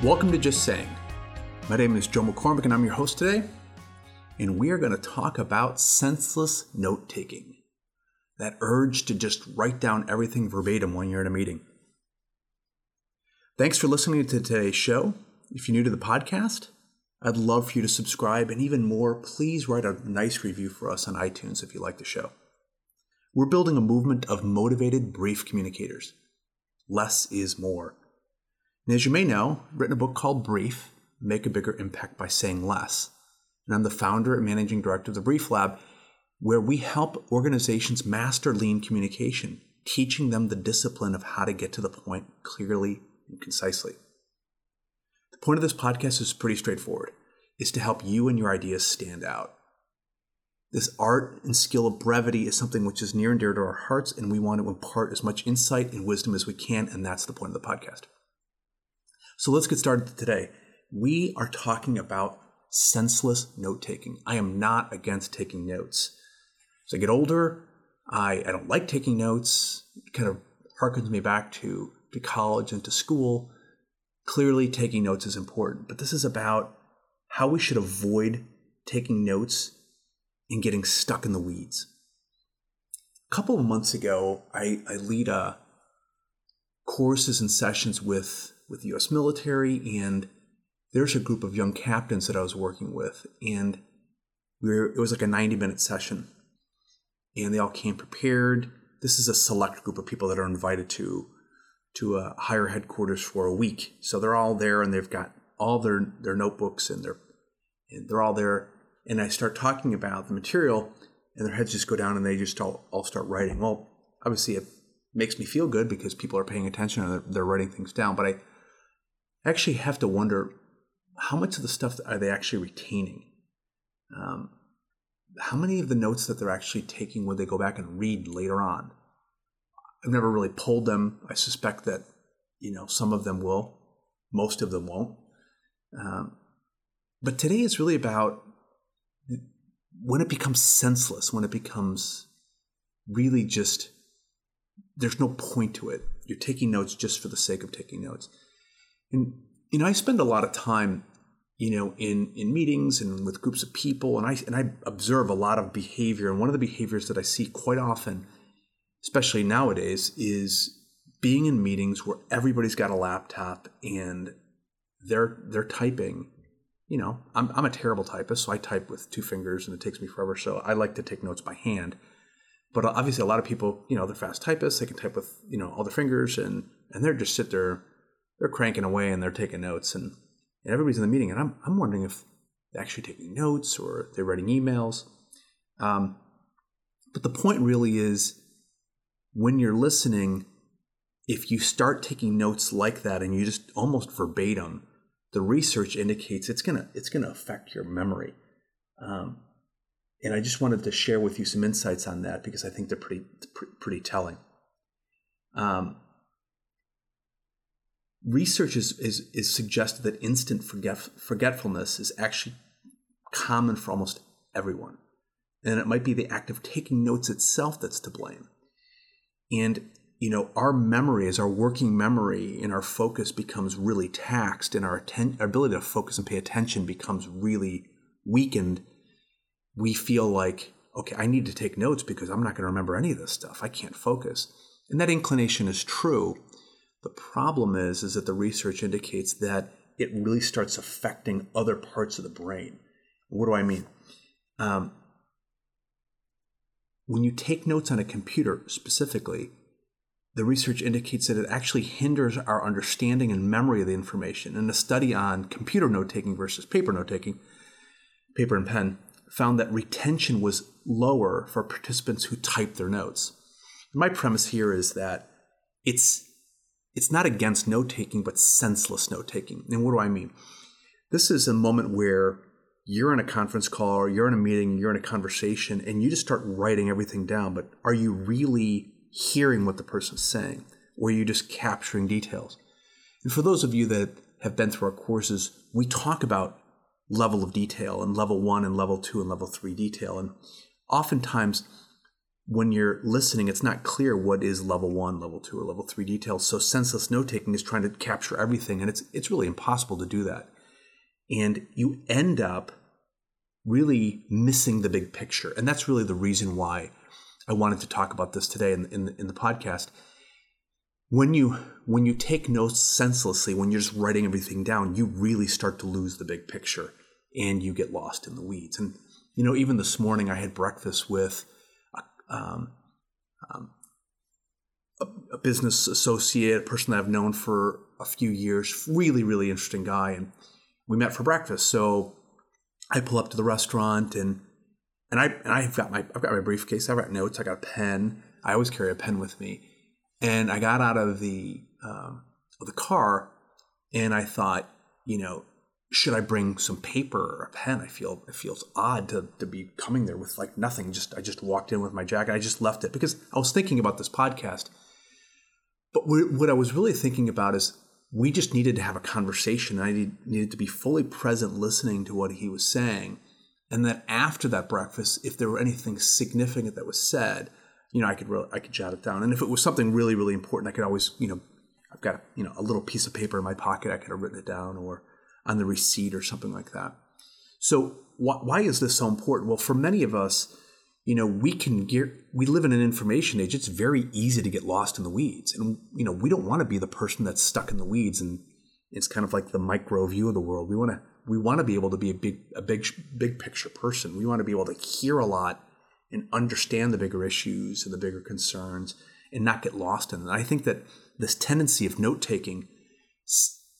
Welcome to Just Saying. My name is Joe McCormick and I'm your host today. And we are going to talk about senseless note taking that urge to just write down everything verbatim when you're in a meeting. Thanks for listening to today's show. If you're new to the podcast, I'd love for you to subscribe and even more, please write a nice review for us on iTunes if you like the show. We're building a movement of motivated, brief communicators. Less is more. And as you may know, I've written a book called Brief Make a Bigger Impact by Saying Less. And I'm the founder and managing director of the Brief Lab, where we help organizations master lean communication, teaching them the discipline of how to get to the point clearly and concisely. The point of this podcast is pretty straightforward. It's to help you and your ideas stand out. This art and skill of brevity is something which is near and dear to our hearts, and we want to impart as much insight and wisdom as we can, and that's the point of the podcast. So let's get started today. We are talking about senseless note taking. I am not against taking notes. As I get older, I, I don't like taking notes. It kind of harkens me back to, to college and to school. Clearly, taking notes is important, but this is about how we should avoid taking notes and getting stuck in the weeds. A couple of months ago, I, I lead a uh, courses and sessions with, with the US military, and there's a group of young captains that I was working with, and we were, it was like a 90 minute session and they all came prepared. This is a select group of people that are invited to to a higher headquarters for a week. So they're all there and they've got all their their notebooks and they're and they're all there. And I start talking about the material, and their heads just go down and they just all, all start writing. Well, obviously it makes me feel good because people are paying attention and they're, they're writing things down. But I actually have to wonder how much of the stuff are they actually retaining. Um, how many of the notes that they're actually taking would they go back and read later on? I've never really polled them. I suspect that you know some of them will, most of them won't. Um, but today is really about when it becomes senseless, when it becomes really just there's no point to it. You're taking notes just for the sake of taking notes. And you know, I spend a lot of time you know, in in meetings and with groups of people, and I and I observe a lot of behavior. And one of the behaviors that I see quite often, especially nowadays, is being in meetings where everybody's got a laptop and they're they're typing. You know, I'm I'm a terrible typist, so I type with two fingers, and it takes me forever. So I like to take notes by hand. But obviously, a lot of people, you know, they're fast typists. They can type with you know all their fingers, and and they're just sit there, they're cranking away, and they're taking notes and and everybody's in the meeting, and I'm I'm wondering if they're actually taking notes or they're writing emails. Um, but the point really is when you're listening, if you start taking notes like that and you just almost verbatim, the research indicates it's gonna it's gonna affect your memory. Um, and I just wanted to share with you some insights on that because I think they're pretty pretty telling. Um, research is, is, is suggested that instant forget, forgetfulness is actually common for almost everyone. And it might be the act of taking notes itself that's to blame. And, you know, our memory, as our working memory and our focus becomes really taxed and our, atten- our ability to focus and pay attention becomes really weakened, we feel like, okay, I need to take notes because I'm not going to remember any of this stuff. I can't focus. And that inclination is true the problem is, is that the research indicates that it really starts affecting other parts of the brain. What do I mean? Um, when you take notes on a computer specifically, the research indicates that it actually hinders our understanding and memory of the information. And a study on computer note taking versus paper note taking, paper and pen, found that retention was lower for participants who typed their notes. my premise here is that it's it's not against note taking, but senseless note taking. And what do I mean? This is a moment where you're in a conference call or you're in a meeting, you're in a conversation, and you just start writing everything down. But are you really hearing what the person's saying? Or are you just capturing details? And for those of you that have been through our courses, we talk about level of detail and level one and level two and level three detail. And oftentimes, when you're listening, it's not clear what is level one, level two, or level three details. So senseless note taking is trying to capture everything, and it's it's really impossible to do that. And you end up really missing the big picture, and that's really the reason why I wanted to talk about this today in in, in the podcast. When you when you take notes senselessly, when you're just writing everything down, you really start to lose the big picture, and you get lost in the weeds. And you know, even this morning, I had breakfast with um, um, a, a, business associate, a person that I've known for a few years, really, really interesting guy, and we met for breakfast. So I pull up to the restaurant and and I and I've got my I've got my briefcase. I've got notes. I got a pen. I always carry a pen with me. And I got out of the um, of the car, and I thought, you know, should I bring some paper or a pen? I feel it feels odd to, to be coming there with like nothing. Just I just walked in with my jacket. I just left it because I was thinking about this podcast. But what I was really thinking about is we just needed to have a conversation. I needed to be fully present listening to what he was saying. And then after that breakfast, if there were anything significant that was said, you know, I could really, I could jot it down. And if it was something really, really important, I could always, you know, I've got, you know, a little piece of paper in my pocket. I could have written it down or on the receipt or something like that. So wh- why is this so important? Well, for many of us, you know, we can get, we live in an information age. It's very easy to get lost in the weeds. And, you know, we don't want to be the person that's stuck in the weeds and it's kind of like the micro view of the world. We want to, we want to be able to be a big, a big, big picture person. We want to be able to hear a lot and understand the bigger issues and the bigger concerns and not get lost in them. I think that this tendency of note taking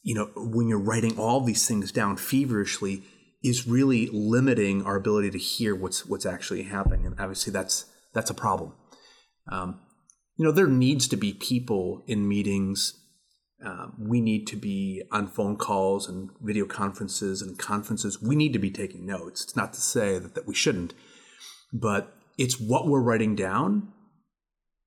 you know, when you're writing all these things down feverishly, is really limiting our ability to hear what's what's actually happening, and obviously that's that's a problem. Um, you know, there needs to be people in meetings. Um, we need to be on phone calls and video conferences and conferences. We need to be taking notes. It's not to say that, that we shouldn't, but it's what we're writing down.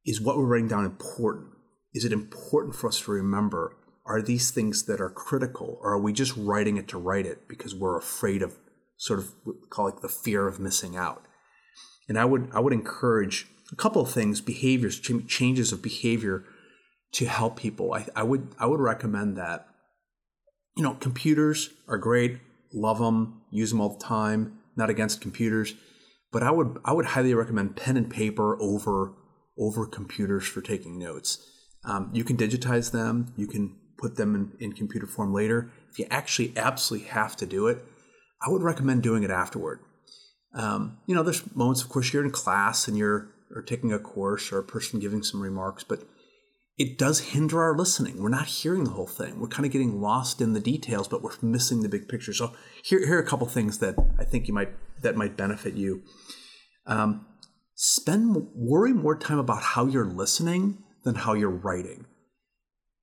Is what we're writing down important? Is it important for us to remember? Are these things that are critical or are we just writing it to write it because we're afraid of sort of call it the fear of missing out? And i would i would encourage a couple of things behaviors changes of behavior to help people. I, I would i would recommend that you know computers are great love them use them all the time not against computers but i would i would highly recommend pen and paper over over computers for taking notes. Um, you can digitize them you can put them in, in computer form later. If you actually absolutely have to do it, I would recommend doing it afterward. Um, you know, there's moments, of course, you're in class and you're or taking a course or a person giving some remarks, but it does hinder our listening. We're not hearing the whole thing. We're kind of getting lost in the details, but we're missing the big picture. So here, here are a couple things that I think you might that might benefit you. Um, spend worry more time about how you're listening than how you're writing.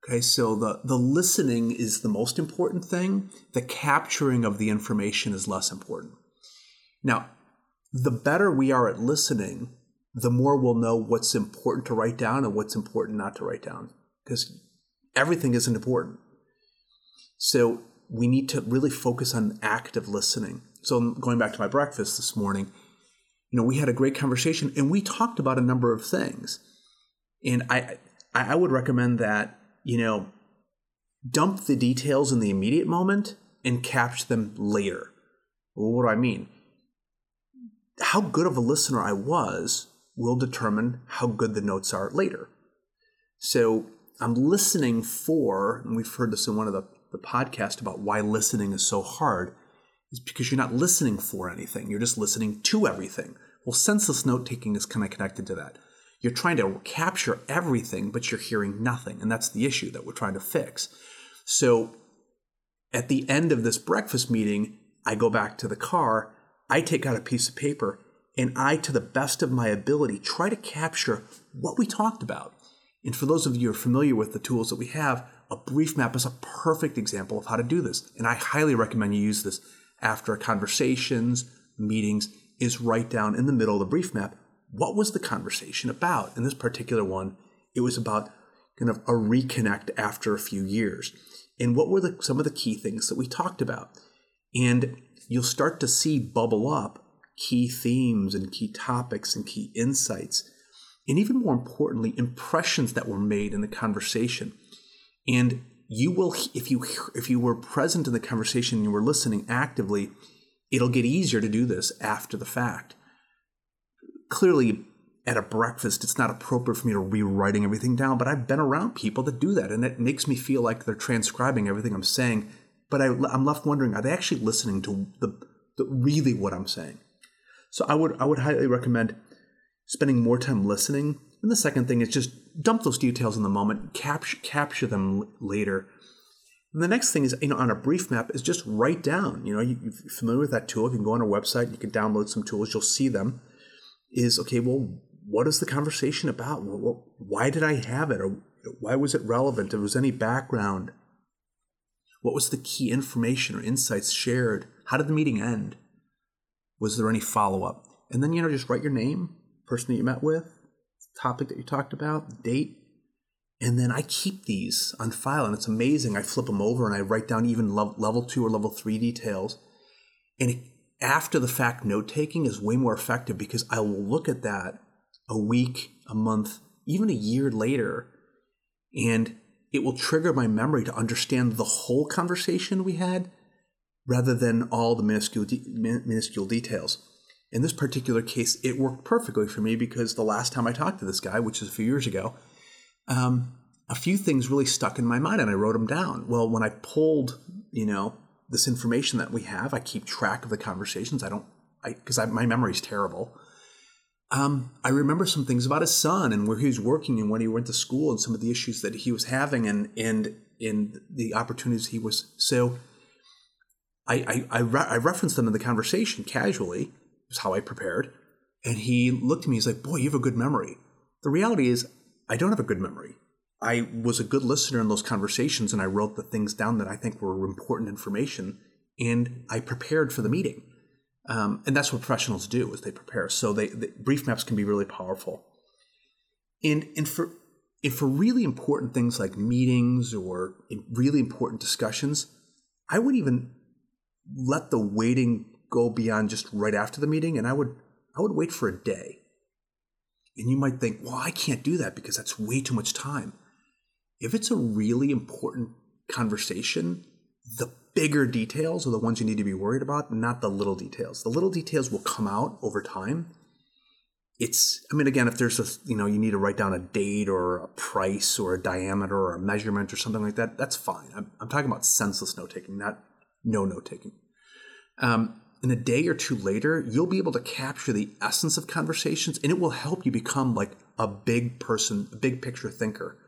Okay, so the, the listening is the most important thing. The capturing of the information is less important. Now, the better we are at listening, the more we'll know what's important to write down and what's important not to write down. Because everything isn't important. So we need to really focus on active listening. So going back to my breakfast this morning, you know, we had a great conversation and we talked about a number of things. And I I would recommend that you know, dump the details in the immediate moment and capture them later. Well, what do I mean? How good of a listener I was will determine how good the notes are later. So I'm listening for, and we've heard this in one of the, the podcasts about why listening is so hard, is because you're not listening for anything. You're just listening to everything. Well, senseless note taking is kind of connected to that. You're trying to capture everything, but you're hearing nothing. And that's the issue that we're trying to fix. So at the end of this breakfast meeting, I go back to the car, I take out a piece of paper, and I, to the best of my ability, try to capture what we talked about. And for those of you who are familiar with the tools that we have, a brief map is a perfect example of how to do this. And I highly recommend you use this after conversations, meetings, is write down in the middle of the brief map what was the conversation about? In this particular one, it was about kind of a reconnect after a few years. And what were the, some of the key things that we talked about? And you'll start to see bubble up key themes and key topics and key insights and even more importantly, impressions that were made in the conversation. And you will, if you if you were present in the conversation and you were listening actively, it'll get easier to do this after the fact. Clearly, at a breakfast, it's not appropriate for me to be writing everything down, but I've been around people that do that, and it makes me feel like they're transcribing everything I'm saying. But I, am left wondering, are they actually listening to the, the really what I'm saying? So I would I would highly recommend spending more time listening. And the second thing is just dump those details in the moment, capture capture them later. And the next thing is, you know, on a brief map is just write down. You know, you, are familiar with that tool. You can go on our website, you can download some tools, you'll see them. Is okay. Well, what is the conversation about? Well, why did I have it, or why was it relevant? If there was any background, what was the key information or insights shared? How did the meeting end? Was there any follow up? And then you know, just write your name, person that you met with, topic that you talked about, date. And then I keep these on file, and it's amazing. I flip them over and I write down even level two or level three details. And it, after the fact note taking is way more effective because I will look at that a week, a month, even a year later, and it will trigger my memory to understand the whole conversation we had rather than all the minuscule, de- minuscule details in this particular case, it worked perfectly for me because the last time I talked to this guy, which is a few years ago, um, a few things really stuck in my mind and I wrote them down. Well, when I pulled, you know, this information that we have, I keep track of the conversations. I don't, I because my memory's terrible. Um, I remember some things about his son and where he was working and when he went to school and some of the issues that he was having and and in the opportunities he was. So I I, I, re- I referenced them in the conversation casually, was how I prepared. And he looked at me, he's like, Boy, you have a good memory. The reality is, I don't have a good memory. I was a good listener in those conversations and I wrote the things down that I think were important information and I prepared for the meeting. Um, and that's what professionals do is they prepare. So they, the brief maps can be really powerful. And, and for and for really important things like meetings or really important discussions, I would even let the waiting go beyond just right after the meeting, and I would I would wait for a day. And you might think, well, I can't do that because that's way too much time. If it's a really important conversation, the bigger details are the ones you need to be worried about, not the little details. The little details will come out over time. It's, I mean, again, if there's a, you know, you need to write down a date or a price or a diameter or a measurement or something like that, that's fine. I'm, I'm talking about senseless note taking, not no note taking. Um, in a day or two later, you'll be able to capture the essence of conversations and it will help you become like a big person, a big picture thinker,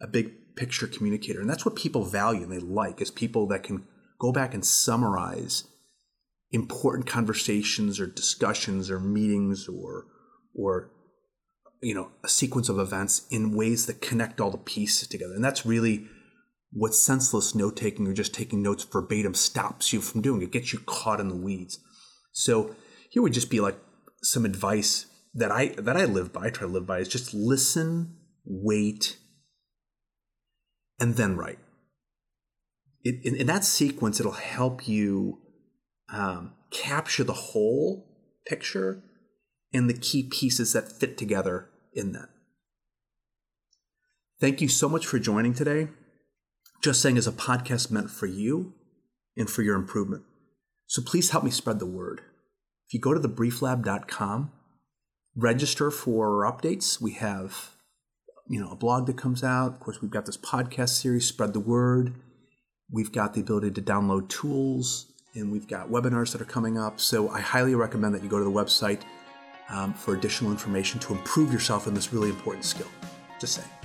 a big picture communicator. And that's what people value and they like is people that can go back and summarize important conversations or discussions or meetings or or you know a sequence of events in ways that connect all the pieces together. And that's really what senseless note taking or just taking notes verbatim stops you from doing. It gets you caught in the weeds. So here would just be like some advice that I that I live by, I try to live by is just listen, wait, and then write. It, in, in, that sequence, it'll help you um, capture the whole picture and the key pieces that fit together in that. Thank you so much for joining today. Just Saying is a podcast meant for you and for your improvement. So please help me spread the word. If you go to thebrieflab.com, register for updates. We have, you know, a blog that comes out. Of course, we've got this podcast series, Spread the Word. We've got the ability to download tools, and we've got webinars that are coming up. So I highly recommend that you go to the website um, for additional information to improve yourself in this really important skill. Just saying.